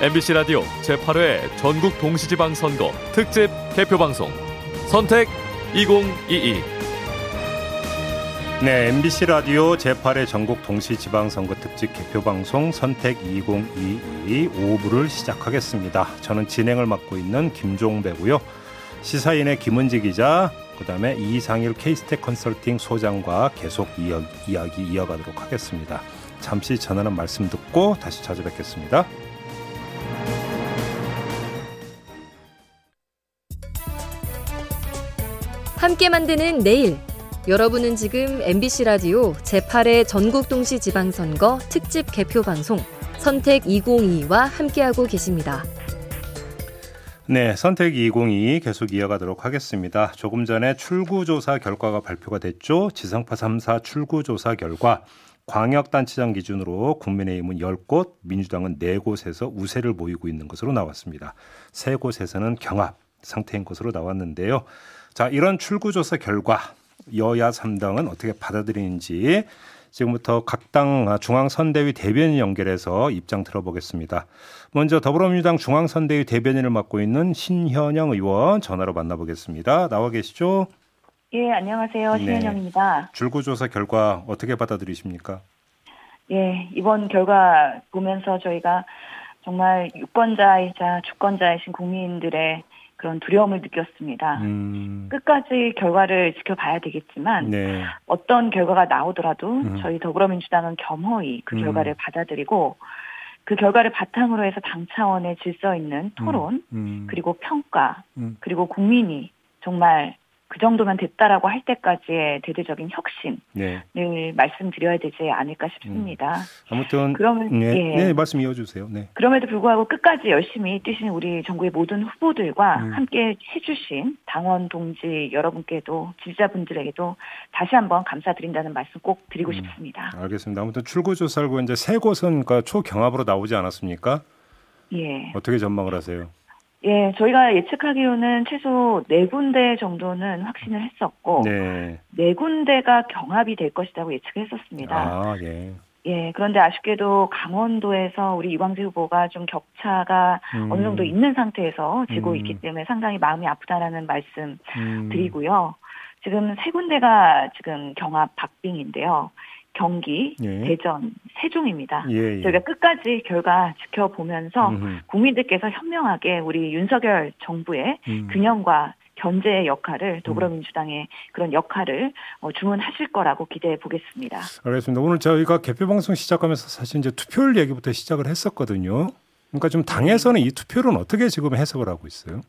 MBC 라디오 제8회 전국 동시지방선거 특집 개표방송 선택 2022 네, MBC 라디오 제8회 전국 동시지방선거 특집 개표방송 선택 2022 5부를 시작하겠습니다. 저는 진행을 맡고 있는 김종배고요. 시사인의 김은지 기자, 그 다음에 이상일 케이스텍 컨설팅 소장과 계속 이야기, 이어가도록 하겠습니다. 잠시 전하는 말씀 듣고 다시 찾아뵙겠습니다. 함께 만드는 내일. 여러분은 지금 MBC 라디오 제8회 전국 동시 지방선거 특집 개표 방송 선택 2022와 함께하고 계십니다. 네, 선택 2022 계속 이어가도록 하겠습니다. 조금 전에 출구조사 결과가 발표가 됐죠. 지상파 3사 출구조사 결과 광역단체장 기준으로 국민의힘은 10곳, 민주당은 4곳에서 우세를 보이고 있는 것으로 나왔습니다. 3곳에서는 경합 상태인 것으로 나왔는데요. 자, 이런 출구조사 결과 여야 3당은 어떻게 받아들이는지 지금부터 각 당 중앙선대위 대변인 연결해서 입장 들어보겠습니다. 먼저 더불어민주당 중앙선대위 대변인을 맡고 있는 신현영 의원 전화로 만나보겠습니다. 나와 계시죠? 예, 안녕하세요. 네. 신현영입니다. 줄구조사 결과 어떻게 받아들이십니까? 예, 이번 결과 보면서 저희가 정말 유권자이자 주권자이신 국민들의 그런 두려움을 느꼈습니다. 음, 끝까지 결과를 지켜봐야 되겠지만 네. 어떤 결과가 나오더라도 음. 저희 더불어민주당은 겸허히 그 음. 결과를 받아들이고 그 결과를 바탕으로 해서 당 차원의 질서 있는 토론 음, 그리고 평가 음. 그리고 국민이 정말 그 정도면 됐다라고 할 때까지의 대대적인 혁신을 네. 말씀드려야 되지 않을까 싶습니다. 아무튼 그러면 네, 예. 네, 말씀 이어주세요. 네. 그럼에도 불구하고 끝까지 열심히 뛰신 우리 정부의 모든 후보들과 음. 함께 해주신 당원 동지 여러분께도 지지자분들에게도 다시 한번 감사드린다는 말씀 꼭 드리고 음. 싶습니다. 알겠습니다. 아무튼 출구조사고 이제 세 곳은 그러니까 초경합으로 나오지 않았습니까? 예. 어떻게 전망을 하세요? 예, 저희가 예측하기로는 최소 네 군데 정도는 확신을 했었고, 네, 네. 군데가 경합이 될 것이라고 예측을 했었습니다. 아, 예. 예, 그런데 아쉽게도 강원도에서 우리 이광재 후보가 좀 격차가 음. 어느 정도 있는 상태에서 지고 음. 있기 때문에 상당히 마음이 아프다라는 말씀 음. 드리고요. 지금 세 군데가 지금 경합 박빙인데요. 경기, 예. 대전, 세종입니다. 예, 예. 저희가 끝까지 결과 지켜보면서 음흠. 국민들께서 현명하게 우리 윤석열 정부의 음. 균형과 견제의 역할을 더불어민주당의 그런 역할을 어, 주문하실 거라고 기대해 보겠습니다. 알겠습니다. 오늘 저희가 개표 방송 시작하면서 사실 이제 투표율 얘기부터 시작을 했었거든요. 그러니까 좀 당에서는 이 투표율은 어떻게 지금 해석을 하고 있어요?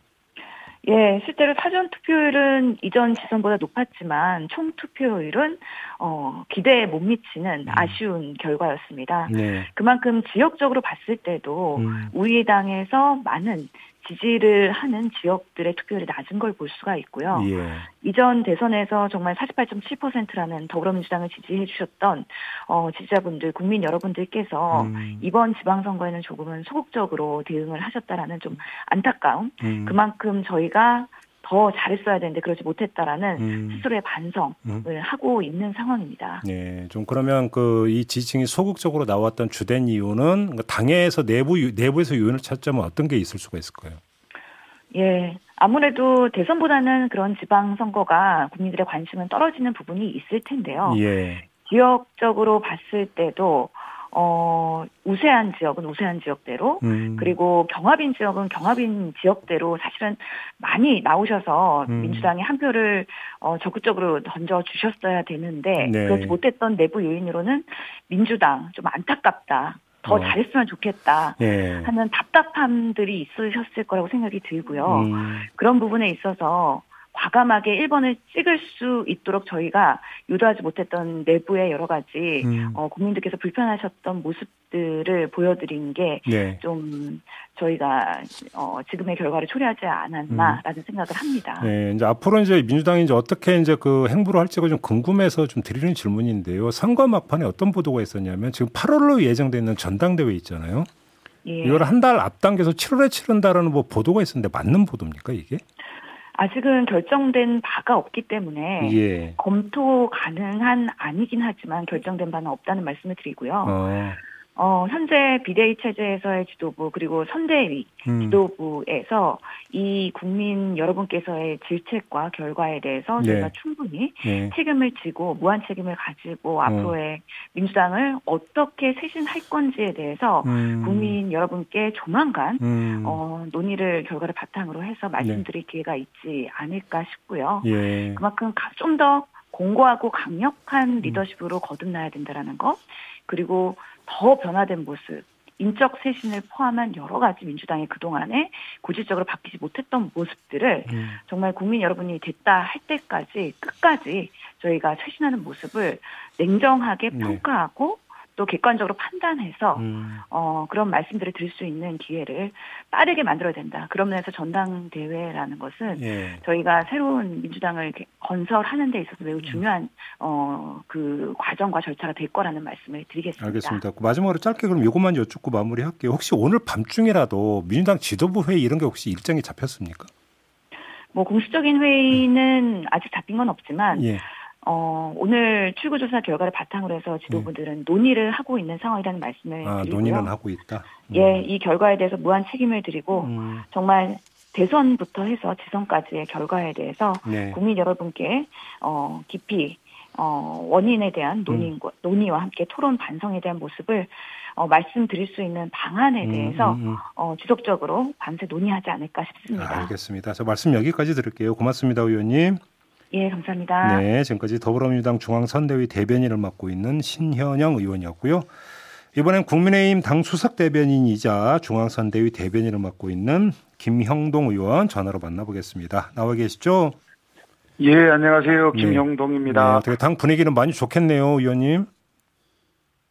예, 실제로 사전 투표율은 이전 지선보다 높았지만 총 투표율은 어, 기대에 못 미치는 아쉬운 결과였습니다. 네. 그만큼 지역적으로 봤을 때도 음. 우리 당에서 많은 지지를 하는 지역들의 투표율이 낮은 걸 볼 수가 있고요. 예. 이전 대선에서 정말 48.7%라는 더불어민주당을 지지해 주셨던 어, 지지자분들, 국민 여러분들께서 음. 이번 지방선거에는 조금은 소극적으로 대응을 하셨다라는 좀 안타까움, 음. 그만큼 저희가 더 잘했어야 되는데 그러지 못했다라는 음. 스스로의 반성을 음. 하고 있는 상황입니다. 네, 좀 그러면 그 이 지지층이 소극적으로 나왔던 주된 이유는 그 당에서 내부 유- 내부에서 요인을 찾자면 어떤 게 있을 수가 있을까요? 예. 아무래도 대선보다는 그런 지방 선거가 국민들의 관심은 떨어지는 부분이 있을 텐데요. 예. 지역적으로 봤을 때도 어 우세한 지역은 우세한 지역대로 음. 그리고 경합인 지역은 경합인 지역대로 사실은 많이 나오셔서 음. 민주당이 한 표를 어 적극적으로 던져 주셨어야 되는데 네. 그렇지 못했던 내부 요인으로는 민주당 좀 안타깝다. 더 어. 잘했으면 좋겠다. 예. 하는 답답함들이 있으셨을 거라고 생각이 들고요. 음. 그런 부분에 있어서 과감하게 1번을 찍을 수 있도록 저희가 유도하지 못했던 내부의 여러 가지 음. 어, 국민들께서 불편하셨던 모습들을 보여드린 게 네. 좀 저희가 어, 지금의 결과를 초래하지 않았나라는 생각을 합니다. 네, 이제 앞으로 이제 민주당이 이제 어떻게 이제 그 행보를 할지가 좀 궁금해서 좀 드리는 질문인데요. 선거 막판에 어떤 보도가 있었냐면 지금 8월로 예정돼 있는 전당대회 있잖아요. 예. 이걸 한 달 앞당겨서 7월에 치른다라는 뭐 보도가 있었는데 맞는 보도입니까 이게? 아직은 결정된 바가 없기 때문에 예. 검토 가능한 아니긴 하지만 결정된 바는 없다는 말씀을 드리고요. 어. 어, 현재 비대위 체제에서의 지도부 그리고 선대위 음. 지도부에서 이 국민 여러분께서의 질책과 결과에 대해서 네. 저희가 충분히 예. 책임을 지고 무한 책임을 가지고 앞으로의 민주당을 어떻게 쇄신할 건지에 대해서 음. 국민 여러분께 조만간 음. 어, 논의를 결과를 바탕으로 해서 말씀드릴 기회가 있지 않을까 싶고요. 예. 그만큼 좀 더 공고하고 음. 강력한 리더십으로 거듭나야 된다라는 것 그리고 더 변화된 모습 인적 쇄신을 포함한 여러 가지 민주당이 그동안에 고질적으로 바뀌지 못했던 모습들을 음. 정말 국민 여러분이 됐다 할 때까지 끝까지 저희가 쇄신하는 모습을 냉정하게 네. 평가하고 또 객관적으로 판단해서 음. 어, 그런 말씀들을 드릴 수 있는 기회를 빠르게 만들어야 된다. 그런 면에서 전당대회라는 것은 예. 저희가 새로운 민주당을 건설하는 데 있어서 음. 매우 중요한 어, 그 과정과 절차가 될 거라는 말씀을 드리겠습니다. 알겠습니다. 그 마지막으로 짧게 그럼 이것만 여쭙고 마무리할게요. 혹시 오늘 밤중이라도 민주당 지도부 회의 이런 게 혹시 일정이 잡혔습니까? 뭐 공식적인 회의는 아직 잡힌 건 없지만 예. 어, 오늘 출구조사 결과를 바탕으로 해서 지도부들은 논의를 하고 있는 상황이라는 말씀을 네. 아, 드리고요. 논의는 하고 있다. 음. 예, 이 결과에 대해서 무한 책임을 드리고 음. 정말 대선부터 해서 지선까지의 결과에 대해서 네. 국민 여러분께 어, 깊이 어, 원인에 대한 논의, 음. 논의와 함께 토론 반성에 대한 모습을 어, 말씀드릴 수 있는 방안에 대해서 음, 음, 음. 어, 지속적으로 밤새 논의하지 않을까 싶습니다. 아, 알겠습니다. 저 말씀 여기까지 드릴게요. 고맙습니다, 의원님. 예, 감사합니다. 네, 지금까지 더불어민주당 중앙선대위 대변인을 맡고 있는 신현영 의원이었고요. 이번엔 국민의힘 당 수석 대변인이자 중앙선대위 대변인을 맡고 있는 김형동 의원 전화로 만나보겠습니다. 나와 계시죠? 예, 안녕하세요. 네. 김형동입니다. 네, 어떻게 당 분위기는 많이 좋겠네요, 의원님.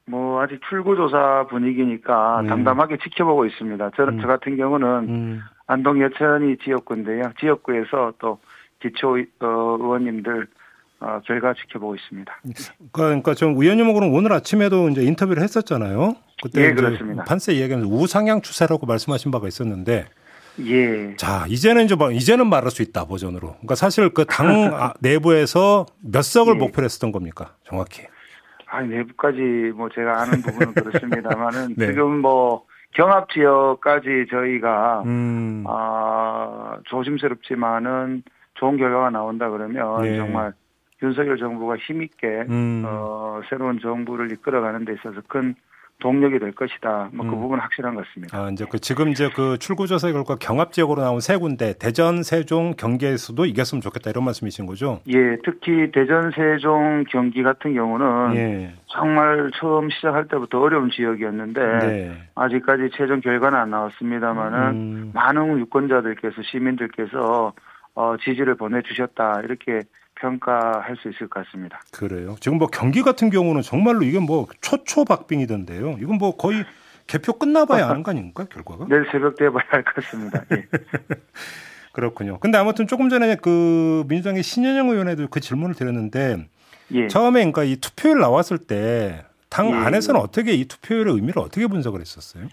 뭐 아직 출구조사 분위기니까 네. 담담하게 지켜보고 있습니다. 저, 음. 저 같은 경우는 음, 안동 여천이 지역구인데요. 지역구에서 또 기초 어, 의원님들 어, 결과 지켜보고 있습니다. 그러니까 좀 의원님하고는 오늘 아침에도 이제 인터뷰를 했었잖아요. 그때 예, 그렇습니다. 판세 이야기하면서 우상향 추세라고 말씀하신 바가 있었는데, 예. 자 이제는 이제 뭐- 이제는 말할 수 있다 버전으로. 그러니까 사실 그당 아, 내부에서 몇 석을 예. 목표로 했었던 겁니까, 정확히? 아, 내부까지 뭐 제가 아는 부분은 그렇습니다만은 네. 지금 뭐 경합 지역까지 저희가 음, 아, 조심스럽지만은 좋은 결과가 나온다 그러면 네. 정말 윤석열 정부가 힘있게 음. 어, 새로운 정부를 이끌어가는 데 있어서 큰 동력이 될 것이다. 뭐그 음. 부분은 확실한 것 같습니다. 아, 이제 그 지금 이제 그 출구조사 결과 경합 지역으로 나온 세 군데 대전, 세종, 경기에서도 이겼으면 좋겠다 이런 말씀이신 거죠? 예, 특히 대전, 세종, 경기 같은 경우는 예. 정말 처음 시작할 때부터 어려운 지역이었는데 네. 아직까지 최종 결과는 안 나왔습니다만은 음, 많은 유권자들께서 시민들께서 어, 지지를 보내주셨다 이렇게 평가할 수 있을 것 같습니다. 그래요. 지금 뭐 경기 같은 경우는 정말로 이게 뭐 초초박빙이던데요. 이건 뭐 거의 개표 끝나봐야 하는 거 아닙니까 결과가? 내일 새벽 때 봐야 할 것 같습니다. 예. 그렇군요. 근데 아무튼 조금 전에 그 민주당의 신현영 의원에도 그 질문을 드렸는데 예. 처음에 그러니까 이 투표율 나왔을 때당 예, 안에서는 예. 어떻게 이 투표율의 의미를 어떻게 분석을 했었어요?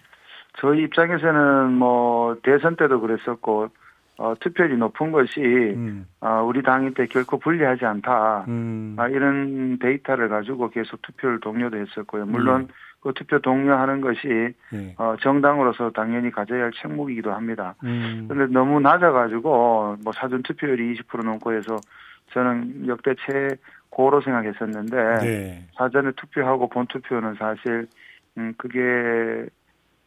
저희 입장에서는 뭐 대선 때도 그랬었고 어, 투표율이 높은 것이 음, 어, 우리 당한테 결코 불리하지 않다. 음, 아, 이런 데이터를 가지고 계속 투표를 독려도 했었고요. 물론 그 투표 독려하는 것이 예. 어, 정당으로서 당연히 가져야 할 책무이기도 합니다. 음, 그런데 너무 낮아가지고 뭐 사전 투표율이 20% 넘고 해서 저는 역대 최고로 생각했었는데 네. 사전에 투표하고 본 투표는 사실 음 그게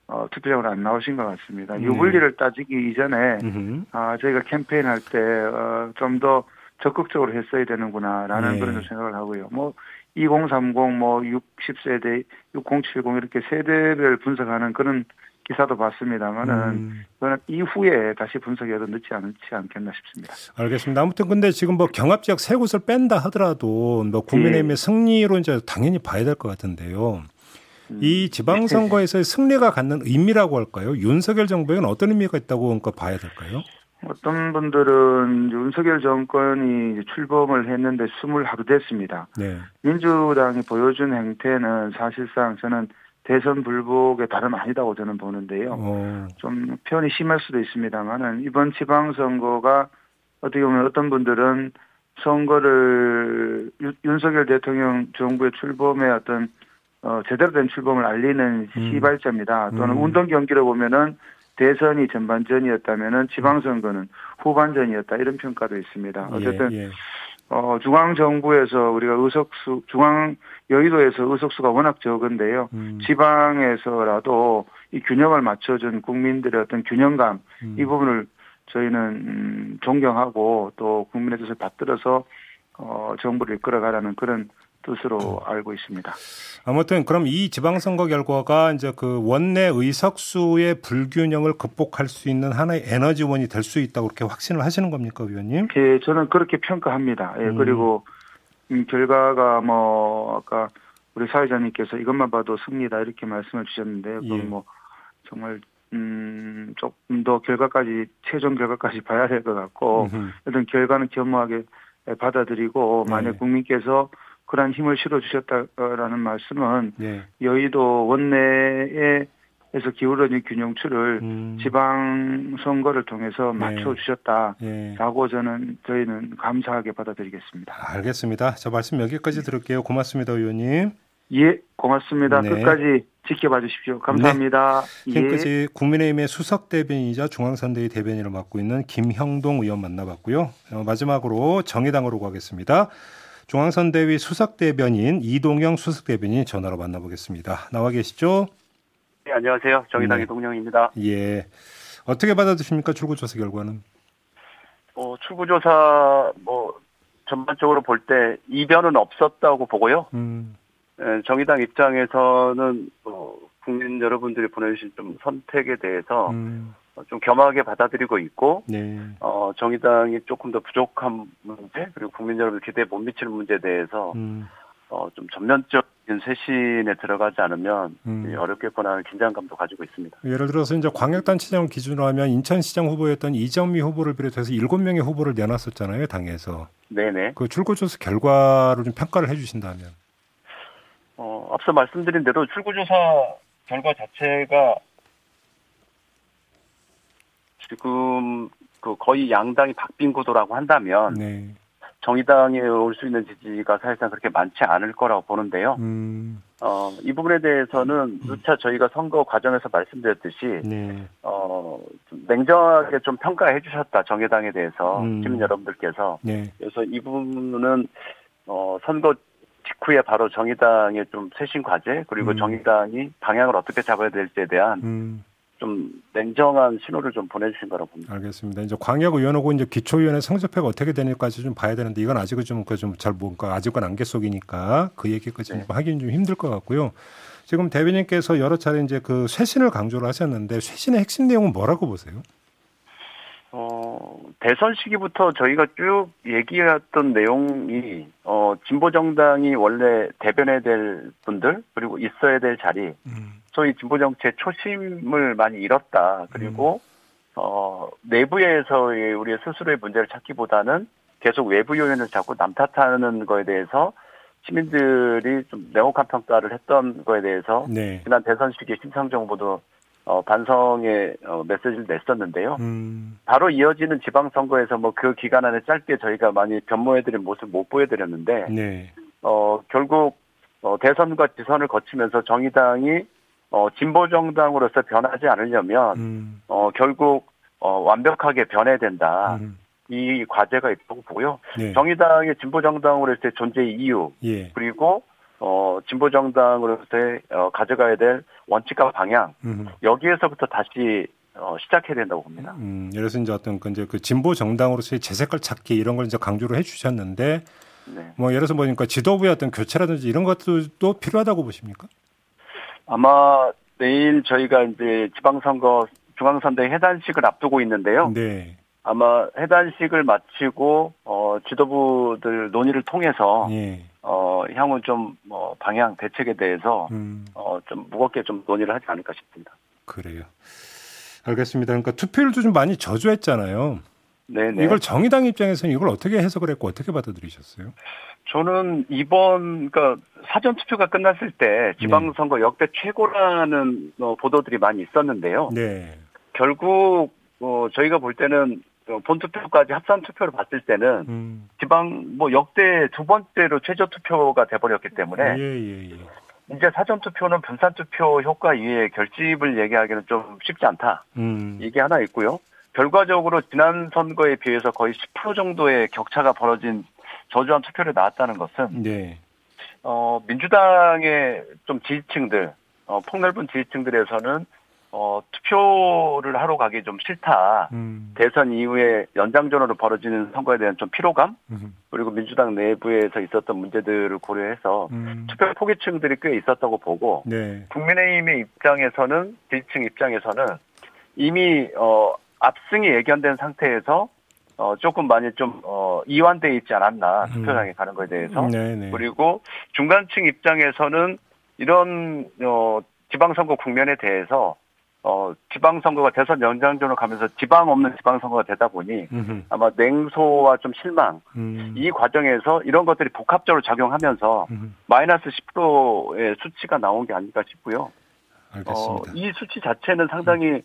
어, 투표장으로 안 나오신 것 같습니다. 네. 유불리를 따지기 이전에 음흠. 아 저희가 캠페인 할때 어, 좀더 적극적으로 했어야 되는구나라는 네. 그런 좀 생각을 하고요. 뭐 2030, 뭐 60세대, 6070 이렇게 세대별 분석하는 그런 기사도 봤습니다만은 음, 그거는 이후에 다시 분석해도 늦지 않지 않겠나 싶습니다. 알겠습니다. 아무튼 근데 지금 뭐 경합 지역 세 곳을 뺀다 하더라도 뭐 국민의힘의 예. 승리로 이제 당연히 봐야 될 것 같은데요. 음. 이 지방선거에서의 승리가 갖는 의미라고 할까요? 윤석열 정부에는 어떤 의미가 있다고 그러니까 봐야 될까요? 어떤 분들은 윤석열 정권이 출범을 했는데 20하루 됐습니다. 네. 민주당이 보여준 행태는 사실상 저는 대선 불복의 다름 아니다고 저는 보는데요. 어, 좀 표현이 심할 수도 있습니다만은 이번 지방선거가 어떻게 보면 어떤 분들은 선거를 윤- 윤석열 대통령 정부의 출범의 어떤 어, 제대로 된 출범을 알리는 음. 시발점이다. 또는 음. 운동 경기로 보면은 대선이 전반전이었다면은 지방선거는 후반전이었다 이런 평가도 있습니다. 어쨌든 예, 예. 어, 중앙 정부에서 우리가 의석수 중앙 여의도에서 의석수가 워낙 적은데요. 음, 지방에서라도 이 균형을 맞춰준 국민들의 어떤 균형감 음. 이 부분을 저희는 음, 존경하고 또 국민의 뜻을 받들어서 어, 정부를 이끌어가라는 그런 뜻으로 알고 있습니다. 아무튼 그럼 이 지방선거 결과가 이제 그 원내 의석수의 불균형을 극복할 수 있는 하나의 에너지원이 될 수 있다고 그렇게 확신을 하시는 겁니까, 위원님? 예, 저는 그렇게 평가합니다. 예, 음. 그리고 음, 결과가 뭐 아까 우리 사회자님께서 이것만 봐도 승리다 이렇게 말씀을 주셨는데요. 예. 그건 뭐 정말 음, 조금 더 결과까지 최종 결과까지 봐야 될 것 같고 음흠. 일단 결과는 겸허하게 받아들이고 네. 만약 국민께서 그러한 힘을 실어 주셨다라는 말씀은 네. 여의도 원내에서 기울어진 균형추를 음, 지방 선거를 통해서 네. 맞춰 주셨다. 예. 라고 저는 저희는 감사하게 받아들이겠습니다. 알겠습니다. 저 말씀 여기까지 들을게요. 고맙습니다, 위원님. 예, 고맙습니다. 네. 끝까지 지켜봐 주십시오. 감사합니다. 예. 핑크지 국민의힘의 수석 대변인이자 중앙선대위 대변인을 맡고 있는 김형동 의원 만나봤고요. 어, 마지막으로 정의당으로 가겠습니다. 중앙선대위 수석 대변인 이동영 수석 대변인 전화로 만나보겠습니다. 나와 계시죠? 네, 안녕하세요. 정의당의 네. 동영입니다. 예. 어떻게 받아들십니까? 출구조사 결과는? 어, 출구조사 뭐 전반적으로 볼 때 이변은 없었다고 보고요. 음, 에, 정의당 입장에서는 어, 국민 여러분들이 보내주신 좀 선택에 대해서 음, 어, 좀 겸하게 받아들이고 있고 네. 어, 정의당이 조금 더 부족한 문제 그리고 국민 여러분 기대에 못 미치는 문제에 대해서 음, 어, 좀 전면적인 쇄신에 들어가지 않으면 음. 어렵겠구나 긴장감도 가지고 있습니다. 예를 들어서 이제 광역단체장을 기준으로 하면 인천시장 후보였던 이정미 후보를 비롯해서 일곱 명의 후보를 내놨었잖아요, 당에서. 네네. 그 출구조사 결과를 좀 평가를 해주신다면. 어, 앞서 말씀드린 대로 출구조사 결과 자체가 지금 그 거의 양당이 박빙 구도라고 한다면 네. 정의당에 올 수 있는 지지가 사실상 그렇게 많지 않을 거라고 보는데요. 음, 어, 이 부분에 대해서는 누차 저희가 선거 과정에서 말씀드렸듯이 네. 어, 좀 냉정하게 좀 평가해 주셨다. 정의당에 대해서 음. 시민 여러분들께서 네. 그래서 이 부분은 어, 선거 직후에 바로 정의당의 좀 쇄신 과제 그리고 음. 정의당이 방향을 어떻게 잡아야 될지에 대한 음, 좀 냉정한 신호를 좀 보내주신 거라고 봅니다. 알겠습니다. 이제 광역의원하고 이제 기초위원회 성적표가 어떻게 되는지까지 좀 봐야 되는데 이건 아직은 좀그좀잘 뭔가 아직은 안개 속이니까 그 얘기까지 네. 좀 하기는 좀 힘들 것 같고요. 지금 대변인께서 여러 차례 이제 그 쇄신을 강조를 하셨는데 쇄신의 핵심 내용은 뭐라고 보세요? 어, 대선 시기부터 저희가 쭉 얘기했던 내용이, 어, 진보정당이 원래 대변해야 될 분들, 그리고 있어야 될 자리, 음, 소위 진보 정치의 초심을 많이 잃었다. 그리고, 어, 내부에서의 우리의 스스로의 문제를 찾기보다는 계속 외부 요인을 자꾸 남 탓하는 거에 대해서 시민들이 좀 냉혹한 평가를 했던 거에 대해서 네. 지난 대선 시기에 심상정부도 어, 반성의 어, 메시지를 냈었는데요. 음, 바로 이어지는 지방선거에서 뭐 그 기간 안에 짧게 저희가 많이 변모해드린 모습 못 보여드렸는데, 네. 어, 결국, 어, 대선과 지선을 거치면서 정의당이, 어, 진보 정당으로서 변하지 않으려면, 음, 어, 결국, 어, 완벽하게 변해야 된다. 음, 이 과제가 있다고 보고요. 네. 정의당의 진보 정당으로서의 존재의 이유, 예. 그리고, 어, 진보 정당으로서의, 어, 가져가야 될 원칙과 방향, 음. 여기에서부터 다시, 어, 시작해야 된다고 봅니다. 음, 예를 들어서 이제 어떤 그 이제 그 진보 정당으로서의 재색깔 찾기 이런 걸 이제 강조를 해주셨는데 네. 뭐 예를 들어서 보니까 지도부의 어떤 교체라든지 이런 것들도 필요하다고 보십니까? 아마 내일 저희가 이제 지방선거 중앙선대 해단식을 앞두고 있는데요. 네, 아마 해단식을 마치고 어 지도부들 논의를 통해서 예, 어 향후 좀뭐 방향 대책에 대해서 음, 어좀 무겁게 좀 논의를 하지 않을까 싶습니다. 그래요. 알겠습니다. 그러니까 투표율도 좀 많이 저조했잖아요. 네네. 이걸 정의당 입장에서는 이걸 어떻게 해석을 했고 어떻게 받아들이셨어요? 저는 이번 그러니까 사전 투표가 끝났을 때 지방선거 역대 최고라는 어, 보도들이 많이 있었는데요. 네, 결국 어, 저희가 볼 때는 어, 본투표까지 합산 투표를 봤을 때는 음, 지방 뭐 역대 두 번째로 최저 투표가 돼버렸기 때문에 예, 예, 예. 이제 사전 투표는 분산 투표 효과 이외에 결집을 얘기하기는 좀 쉽지 않다. 음. 이게 하나 있고요. 결과적으로 지난 선거에 비해서 거의 10% 정도의 격차가 벌어진 저조한 투표를 나왔다는 것은 네. 어, 민주당의 좀 지지층들, 어, 폭넓은 지지층들에서는 어, 투표를 하러 가기 좀 싫다. 음. 대선 이후에 연장전으로 벌어지는 선거에 대한 좀 피로감, 음. 그리고 민주당 내부에서 있었던 문제들을 고려해서 음. 투표 포기층들이 꽤 있었다고 보고 네. 국민의힘의 입장에서는 지지층 입장에서는 이미 어 압승이 예견된 상태에서 어 조금 많이 좀 어 이완돼 있지 않았나 투표장에 가는 거에 대해서 네, 네. 그리고 중간층 입장에서는 이런 어 지방선거 국면에 대해서 어 지방선거가 대선 연장전으로 가면서 지방 없는 지방선거가 되다 보니 음흠. 아마 냉소와 좀 실망 음. 이 과정에서 이런 것들이 복합적으로 작용하면서 음. 마이너스 10%의 수치가 나온 게 아닐까 싶고요. 어, 알겠습니다. 이 수치 자체는 상당히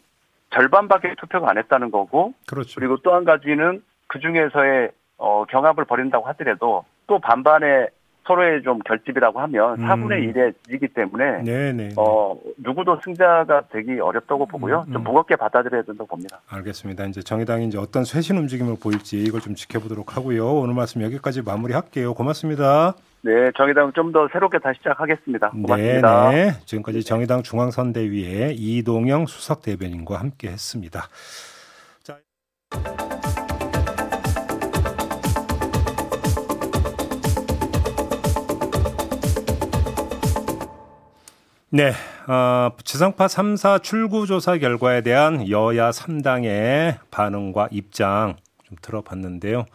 절반밖에 투표가 안 했다는 거고, 그렇죠. 그리고 또 한 가지는 그 중에서의 어, 경합을 벌인다고 하더라도 또 반반의 서로의 좀 결집이라고 하면 음. 4분의 1의 이기 때문에 네, 네. 어, 누구도 승자가 되기 어렵다고 보고요. 음, 좀 음. 무겁게 받아들여야 된다고 봅니다. 알겠습니다. 이제 정의당이 이제 어떤 쇄신 움직임을 보일지 이걸 좀 지켜보도록 하고요. 오늘 말씀 여기까지 마무리할게요. 고맙습니다. 네, 정의당 좀 더 새롭게 다시 시작하겠습니다. 고맙습니다. 네, 네. 지금까지 정의당 중앙선대위의 이동영 수석 대변인과 함께했습니다. 자. 네, 어, 지상파 3사 출구조사 결과에 대한 여야 3당의 반응과 입장 좀 들어봤는데요.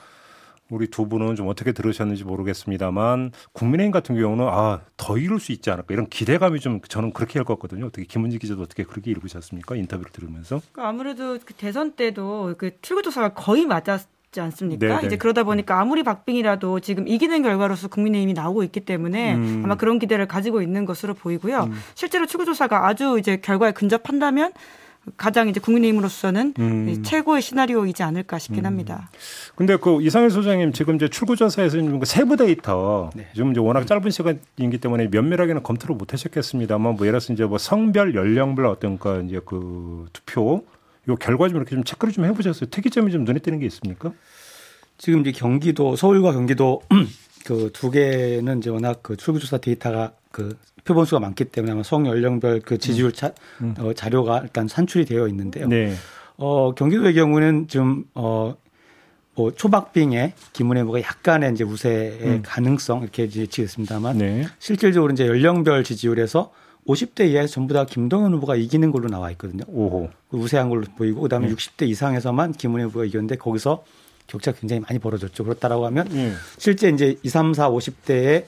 우리 두 분은 좀 어떻게 들으셨는지 모르겠습니다만 국민의힘 같은 경우는 아 더 이룰 수 있지 않을까 이런 기대감이 좀 저는 그렇게 읽었거든요. 어떻게 김은지 기자도 어떻게 그렇게 읽으셨습니까? 인터뷰를 들으면서 그러니까 아무래도 그 대선 때도 그 출구조사가 거의 맞았 지 않습니까? 네네. 이제 그러다 보니까 아무리 박빙이라도 지금 이기는 결과로서 국민의힘이 나오고 있기 때문에 음. 아마 그런 기대를 가지고 있는 것으로 보이고요. 실제로 출구조사가 아주 이제 결과에 근접한다면 가장 이제 국민의힘으로서는 음. 최고의 시나리오이지 않을까 싶긴 합니다. 근데 그 이상일 소장님 지금 이제 출구조사에서 그 세부 데이터 네. 지금 이제 워낙 짧은 시간이기 때문에 면밀하게는 검토를 못 하셨겠습니다만 뭐 예를 들어서 이제 뭐 성별 연령별 어떤 그 이제 그 투표 요 결과 좀 이렇게 좀 체크를 좀 해보셨어요. 특이점이 좀 눈에 띄는 게 있습니까? 지금 이제 경기도 서울과 경기도 그 두 개는 이제 워낙 그 출구조사 데이터가 그 표본수가 많기 때문에 아마 성 연령별 그 지지율 차, 어, 자료가 일단 산출이 되어 있는데요. 네. 어, 경기도의 경우는 좀 어, 뭐 초박빙의 김은혜 후보가 약간의 이제 우세의 음. 가능성 이렇게 이제 지었습니다만 네. 실질적으로 이제 연령별 지지율에서 50대 이하에서 전부 다 김동연 후보가 이기는 걸로 나와 있거든요. 오호. 그 우세한 걸로 보이고 그다음에 네. 60대 이상에서만 김은혜 후보가 이겼는데 거기서 격차 가 굉장히 많이 벌어졌죠. 그렇다라고 하면 예. 실제 이제 2, 3, 4, 50대의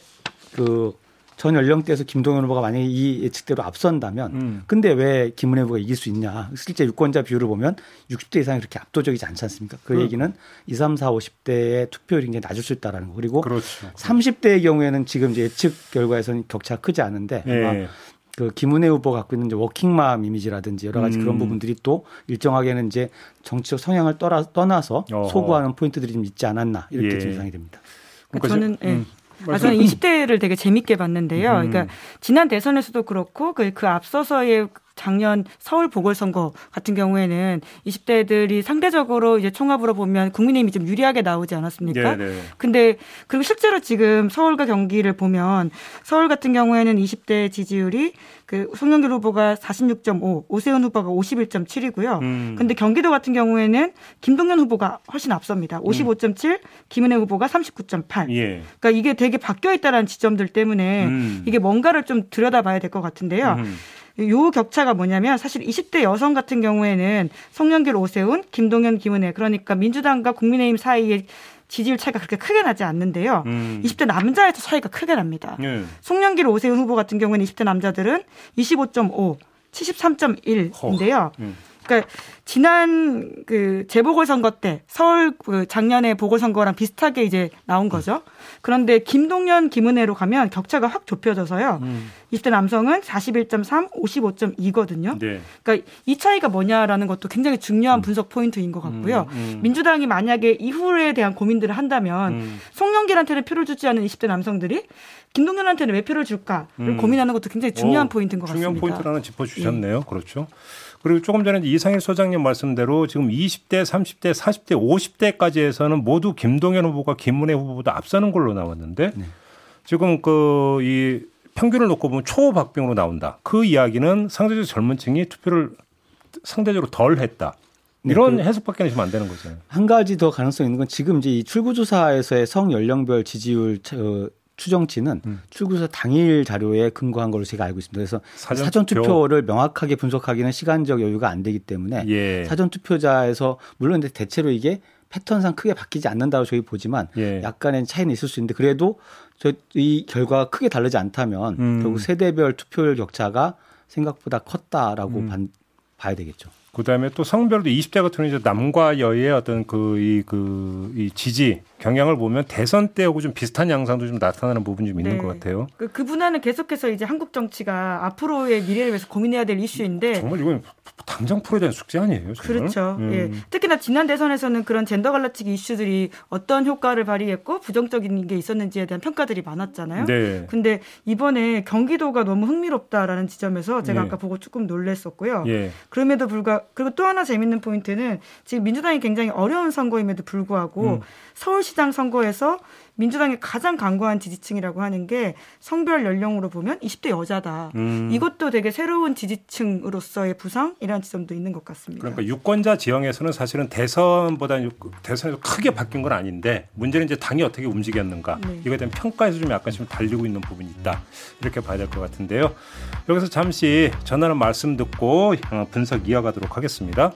그 전 연령대에서 김동연 후보가 만약에 이 예측대로 앞선다면 음. 근데 왜 김은혜 후보가 이길 수 있냐. 실제 유권자 비율을 보면 60대 이상이 그렇게 압도적이지 않지 않습니까? 그 음. 얘기는 2, 3, 4, 50대의 투표율이 굉장히 낮을 수 있다라는 거. 그리고 그렇죠. 30대의 경우에는 지금 이제 예측 결과에서는 격차가 크지 않은데 예. 그 김은혜 후보 갖고 있는 이제 워킹맘 이미지라든지 여러 가지 음. 그런 부분들이 또 일정하게는 이제 정치적 성향을 떠나, 떠나서 어허. 소구하는 포인트들이 좀 있지 않았나 이렇게 예. 좀 예상이 됩니다. 그러니까 그러니까 저는 예. 음. 아, 저는 20대를 되게 재밌게 봤는데요. 음. 그러니까 지난 대선에서도 그렇고 그, 그 앞서서의 작년 서울 보궐선거 같은 경우에는 20대들이 상대적으로 이제 총합으로 보면 국민의힘이 좀 유리하게 나오지 않았습니까? 네, 네. 근데 그리고 실제로 지금 서울과 경기를 보면 서울 같은 경우에는 20대 지지율이 그 송영길 후보가 46.5, 오세훈 후보가 51.7이고요. 음. 근데 경기도 같은 경우에는 김동연 후보가 훨씬 앞섭니다. 55.7, 김은혜 후보가 39.8. 예. 그러니까 이게 되게 바뀌어 있다라는 지점들 때문에 음. 이게 뭔가를 좀 들여다봐야 될 것 같은데요. 음. 요 격차가 뭐냐면 사실 20대 여성 같은 경우에는 송영길, 오세훈, 김동연, 김은혜 그러니까 민주당과 국민의힘 사이에 지지율 차이가 그렇게 크게 나지 않는데요. 음. 20대 남자에서 차이가 크게 납니다. 예. 송영길, 오세훈 후보 같은 경우에는 20대 남자들은 25.5, 73.1인데요. 음. 그러니까 지난 그 재보궐선거 때 서울 그 작년에 보궐선거랑 비슷하게 이제 나온 거죠. 그런데 김동연, 김은혜로 가면 격차가 확 좁혀져서요. 음. 20대 남성은 41.3, 55.2거든요. 네. 그러니까 이 차이가 뭐냐라는 것도 굉장히 중요한 분석 포인트인 것 같고요. 음, 음. 민주당이 만약에 이후에 대한 고민들을 한다면 음. 송영길한테는 표를 주지 않은 20대 남성들이 김동연한테는 왜 표를 줄까를 음. 고민하는 것도 굉장히 중요한 어, 포인트인 것 중요한 같습니다. 중요한 포인트라는 짚어주셨네요. 예. 그렇죠. 그리고 조금 전에 이상일 소장님 말씀대로 지금 20대, 30대, 40대, 50대까지에서는 모두 김동연 후보가 김은혜 후보보다 앞서는 걸로 나왔는데 네. 지금 그 이 평균을 놓고 보면 초박빙으로 나온다. 그 이야기는 상대적 젊은 층이 투표를 상대적으로 덜 했다. 네, 이런 네, 그 해석밖에 내시면 안 되는 거죠. 한 가지 더 가능성이 있는 건 지금 이제 이 출구조사에서의 성 연령별 지지율 추정치는 음. 출구조사 당일 자료에 근거한 걸로 제가 알고 있습니다. 그래서 사전, 사전 투표 를 명확하게 분석하기는 시간적 여유가 안 되기 때문에 예. 사전 투표자에서 물론 대체로 이게 패턴상 크게 바뀌지 않는다고 저희 보지만 예. 약간의 차이는 있을 수 있는데 그래도 저이 결과가 크게 다르지 않다면 음. 결국 세대별 투표율 격차가 생각보다 컸다라고 음. 봐야 되겠죠. 그다음에 또 성별도 20대 같은 이제 남과 여의 어떤 그이그이 지지 경향을 보면 대선 때하고 좀 비슷한 양상도 좀 나타나는 부분이 좀 있는 네. 것 같아요. 그, 그 분야는 계속해서 이제 한국 정치가 앞으로의 미래를 위해서 고민해야 될 이슈인데 정말 이건 당장 풀어야 되는 숙제 아니에요? 정말? 그렇죠. 음. 예. 특히나 지난 대선에서는 그런 젠더 갈라치기 이슈들이 어떤 효과를 발휘했고 부정적인 게 있었는지에 대한 평가들이 많았잖아요. 네. 근데 이번에 경기도가 너무 흥미롭다라는 지점에서 제가 예. 아까 보고 조금 놀랬었고요. 예. 그럼에도 불구하고 그리고 또 하나 재밌는 포인트는 지금 민주당이 굉장히 어려운 선거임에도 불구하고 음. 서울시 장 선거에서 민주당의 가장 강고한 지지층이라고 하는 게 성별 연령으로 보면 20대 여자다. 음. 이것도 되게 새로운 지지층으로서의 부상이라는 지점도 있는 것 같습니다. 그러니까 유권자 지형에서는 사실은 대선보다 대선에서 크게 바뀐 건 아닌데 문제는 이제 당이 어떻게 움직였는가 네. 이거에 대한 평가에서 좀 약간 좀 달리고 있는 부분이 있다 이렇게 봐야 될 것 같은데요. 여기서 잠시 전하는 말씀 듣고 어, 분석 이어가도록 하겠습니다.